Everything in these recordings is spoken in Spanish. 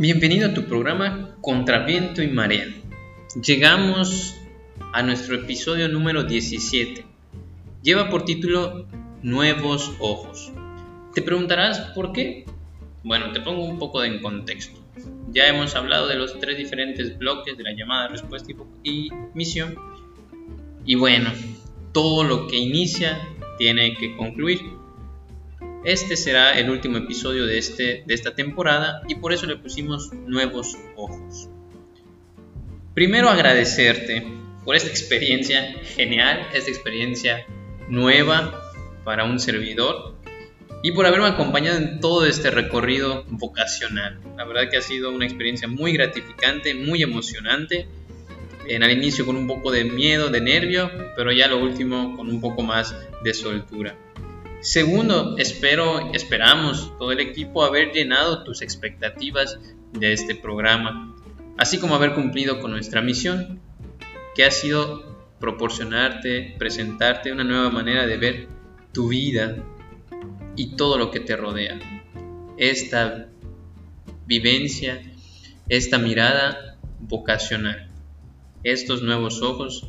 Bienvenido a tu programa Contra Viento y Marea. Llegamos a nuestro episodio número 17. Lleva por título Nuevos Ojos. Te preguntarás por qué. Bueno, te pongo un poco en contexto. Ya hemos hablado de los tres diferentes bloques de la llamada, respuesta y misión. Y bueno, todo lo que inicia tiene que concluir. Este será el último episodio de, este, de esta temporada y por eso le pusimos nuevos ojos. Primero agradecerte por esta experiencia genial, esta experiencia nueva para un servidor y por haberme acompañado en todo este recorrido vocacional. La verdad que ha sido una experiencia muy gratificante, muy emocionante. En al inicio con un poco de miedo, de nervio, pero ya lo último con un poco más de soltura. Segundo, espero, esperamos todo el equipo haber llenado tus expectativas de este programa, así como haber cumplido con nuestra misión, que ha sido proporcionarte, presentarte una nueva manera de ver tu vida y todo lo que te rodea. Esta vivencia, esta mirada vocacional, estos nuevos ojos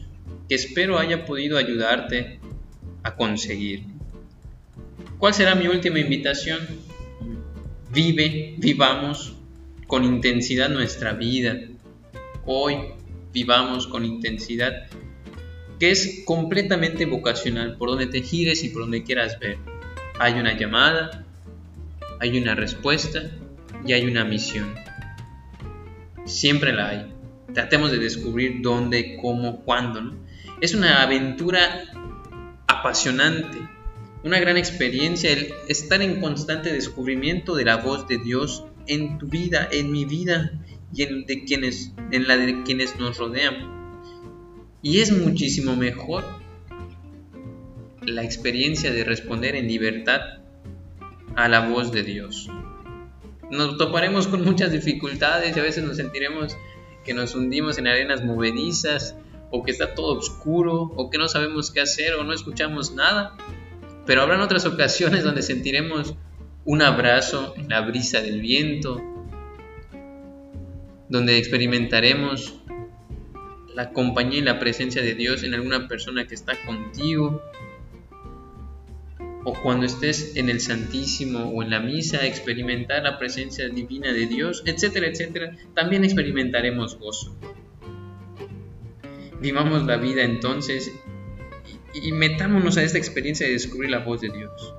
que espero haya podido ayudarte a conseguir. ¿Cuál será mi última invitación? Vive, vivamos con intensidad nuestra vida. Hoy vivamos con intensidad que es completamente vocacional, por donde te gires y por donde quieras ver. Hay una llamada, hay una respuesta y hay una misión. Siempre la hay. Tratemos de descubrir dónde, cómo, cuándo. Es una aventura apasionante una gran experiencia el estar en constante descubrimiento de la voz de Dios en tu vida, en mi vida y en, de quienes, en la de quienes nos rodean. Y es muchísimo mejor la experiencia de responder en libertad a la voz de Dios. Nos toparemos con muchas dificultades y a veces nos sentiremos que nos hundimos en arenas movedizas o que está todo oscuro o que no sabemos qué hacer o no escuchamos nada pero habrán otras ocasiones donde sentiremos un abrazo en la brisa del viento, donde experimentaremos la compañía y la presencia de Dios en alguna persona que está contigo, o cuando estés en el Santísimo o en la misa, experimentar la presencia divina de Dios, etcétera, etcétera, también experimentaremos gozo. Vivamos la vida entonces y metámonos a esta experiencia de descubrir la voz de Dios.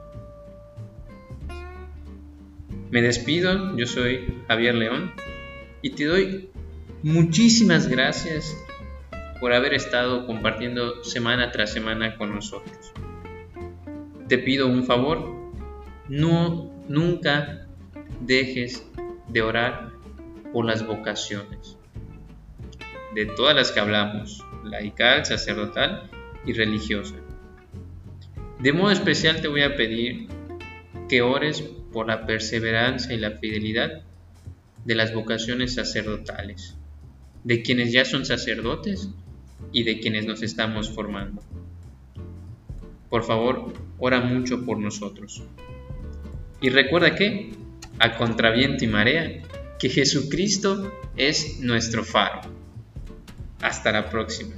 Me despido, yo soy Javier León y te doy muchísimas gracias por haber estado compartiendo semana tras semana con nosotros. Te pido un favor, no nunca dejes de orar por las vocaciones. De todas las que hablamos, laical, sacerdotal y religiosa. De modo especial te voy a pedir que ores por la perseverancia y la fidelidad de las vocaciones sacerdotales, de quienes ya son sacerdotes y de quienes nos estamos formando. Por favor, ora mucho por nosotros. Y recuerda que, a contraviento y marea, que Jesucristo es nuestro faro. Hasta la próxima.